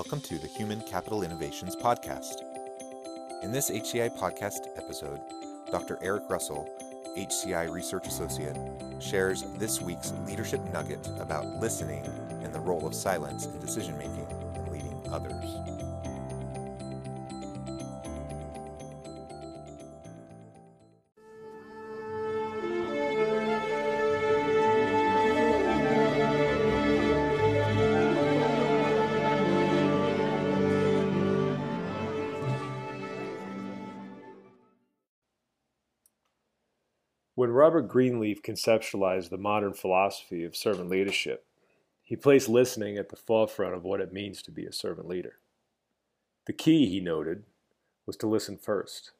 Welcome to the Human Capital Innovations Podcast. In this HCI podcast episode, Dr. Eric Russell, HCI Research Associate, shares this week's leadership nugget about listening and the role of silence in decision making and leading others. When Robert Greenleaf conceptualized the modern philosophy of servant leadership, he placed listening at the forefront of what it means to be a servant leader. The key, he noted, was to listen first.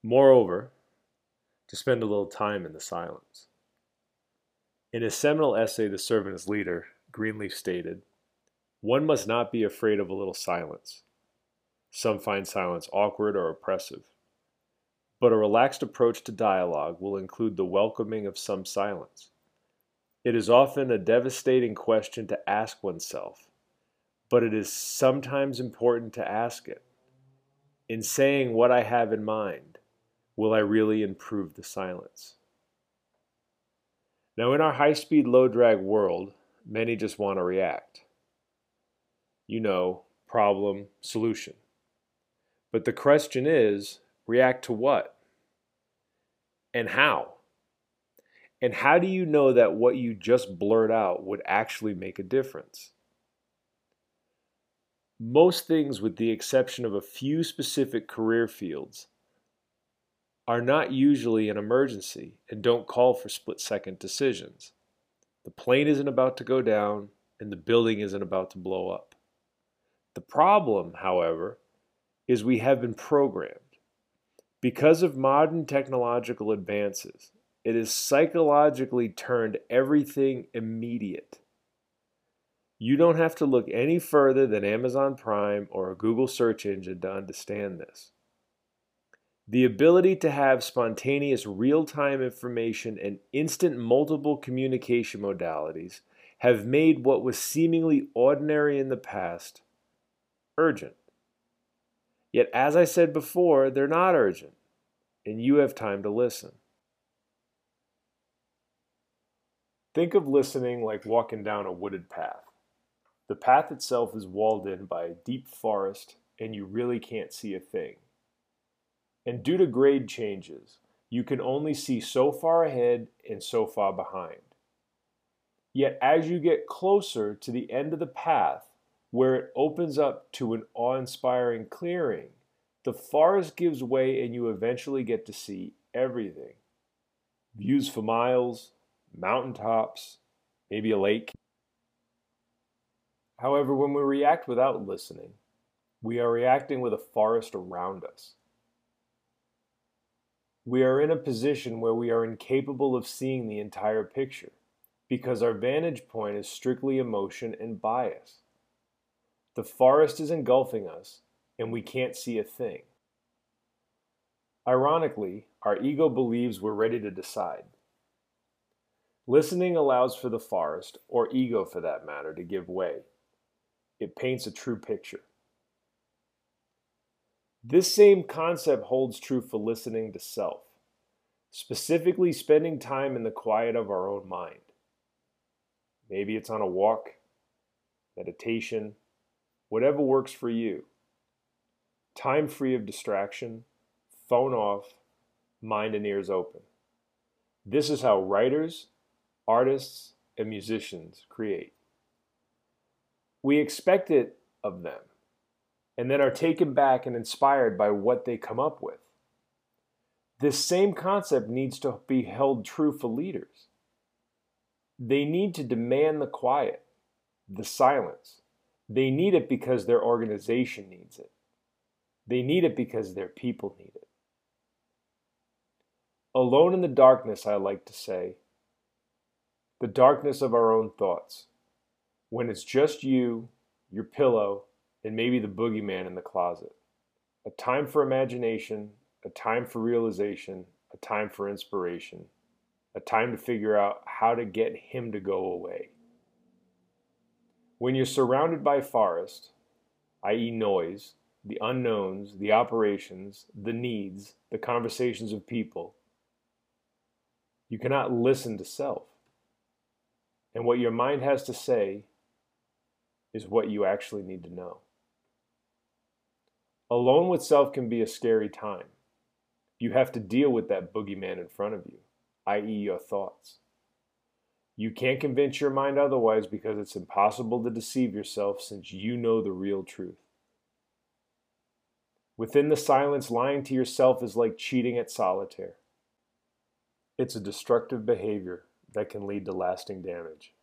Moreover, to spend a little time in the silence. In his seminal essay, The Servant as Leader, Greenleaf stated, One must not be afraid of a little silence. Some find silence awkward or oppressive but a relaxed approach to dialogue will include the welcoming of some silence. It is often a devastating question to ask oneself, but it is sometimes important to ask it. In saying what I have in mind, will I really improve the silence? Now, in our high speed, low drag world, many just want to react. You know, problem, solution. But the question is React to what? And how? And how do you know that what you just blurt out would actually make a difference? Most things, with the exception of a few specific career fields, are not usually an emergency and don't call for split second decisions. The plane isn't about to go down and the building isn't about to blow up. The problem, however, is we have been programmed because of modern technological advances, it has psychologically turned everything immediate. You don't have to look any further than Amazon Prime or a Google search engine to understand this. The ability to have spontaneous real time information and instant multiple communication modalities have made what was seemingly ordinary in the past urgent. Yet, as I said before, they're not urgent, and you have time to listen. Think of listening like walking down a wooded path. The path itself is walled in by a deep forest, and you really can't see a thing. And due to grade changes, you can only see so far ahead and so far behind. Yet, as you get closer to the end of the path, where it opens up to an awe inspiring clearing, the forest gives way and you eventually get to see everything. Views for miles, mountaintops, maybe a lake. However, when we react without listening, we are reacting with a forest around us. We are in a position where we are incapable of seeing the entire picture because our vantage point is strictly emotion and bias. The forest is engulfing us, and we can't see a thing. Ironically, our ego believes we're ready to decide. Listening allows for the forest, or ego for that matter, to give way. It paints a true picture. This same concept holds true for listening to self, specifically spending time in the quiet of our own mind. Maybe it's on a walk, meditation, whatever works for you. Time free of distraction, phone off, mind and ears open. This is how writers, artists, and musicians create. We expect it of them and then are taken back and inspired by what they come up with. This same concept needs to be held true for leaders. They need to demand the quiet, the silence, They need it because their organization needs it. They need it because their people need it. Alone in the darkness, I like to say, the darkness of our own thoughts, when it's just you, your pillow, and maybe the boogeyman in the closet. A time for imagination, a time for realization, a time for inspiration, a time to figure out how to get him to go away. When you're surrounded by forest, i.e., noise, the unknowns, the operations, the needs, the conversations of people, you cannot listen to self. And what your mind has to say is what you actually need to know. Alone with self can be a scary time. You have to deal with that boogeyman in front of you, i.e., your thoughts. You can't convince your mind otherwise because it's impossible to deceive yourself since you know the real truth. Within the silence, lying to yourself is like cheating at solitaire. It's a destructive behavior that can lead to lasting damage.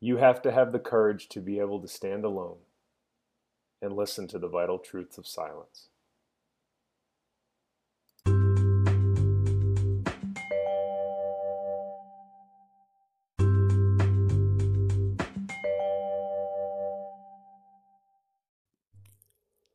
You have to have the courage to be able to stand alone and listen to the vital truths of silence.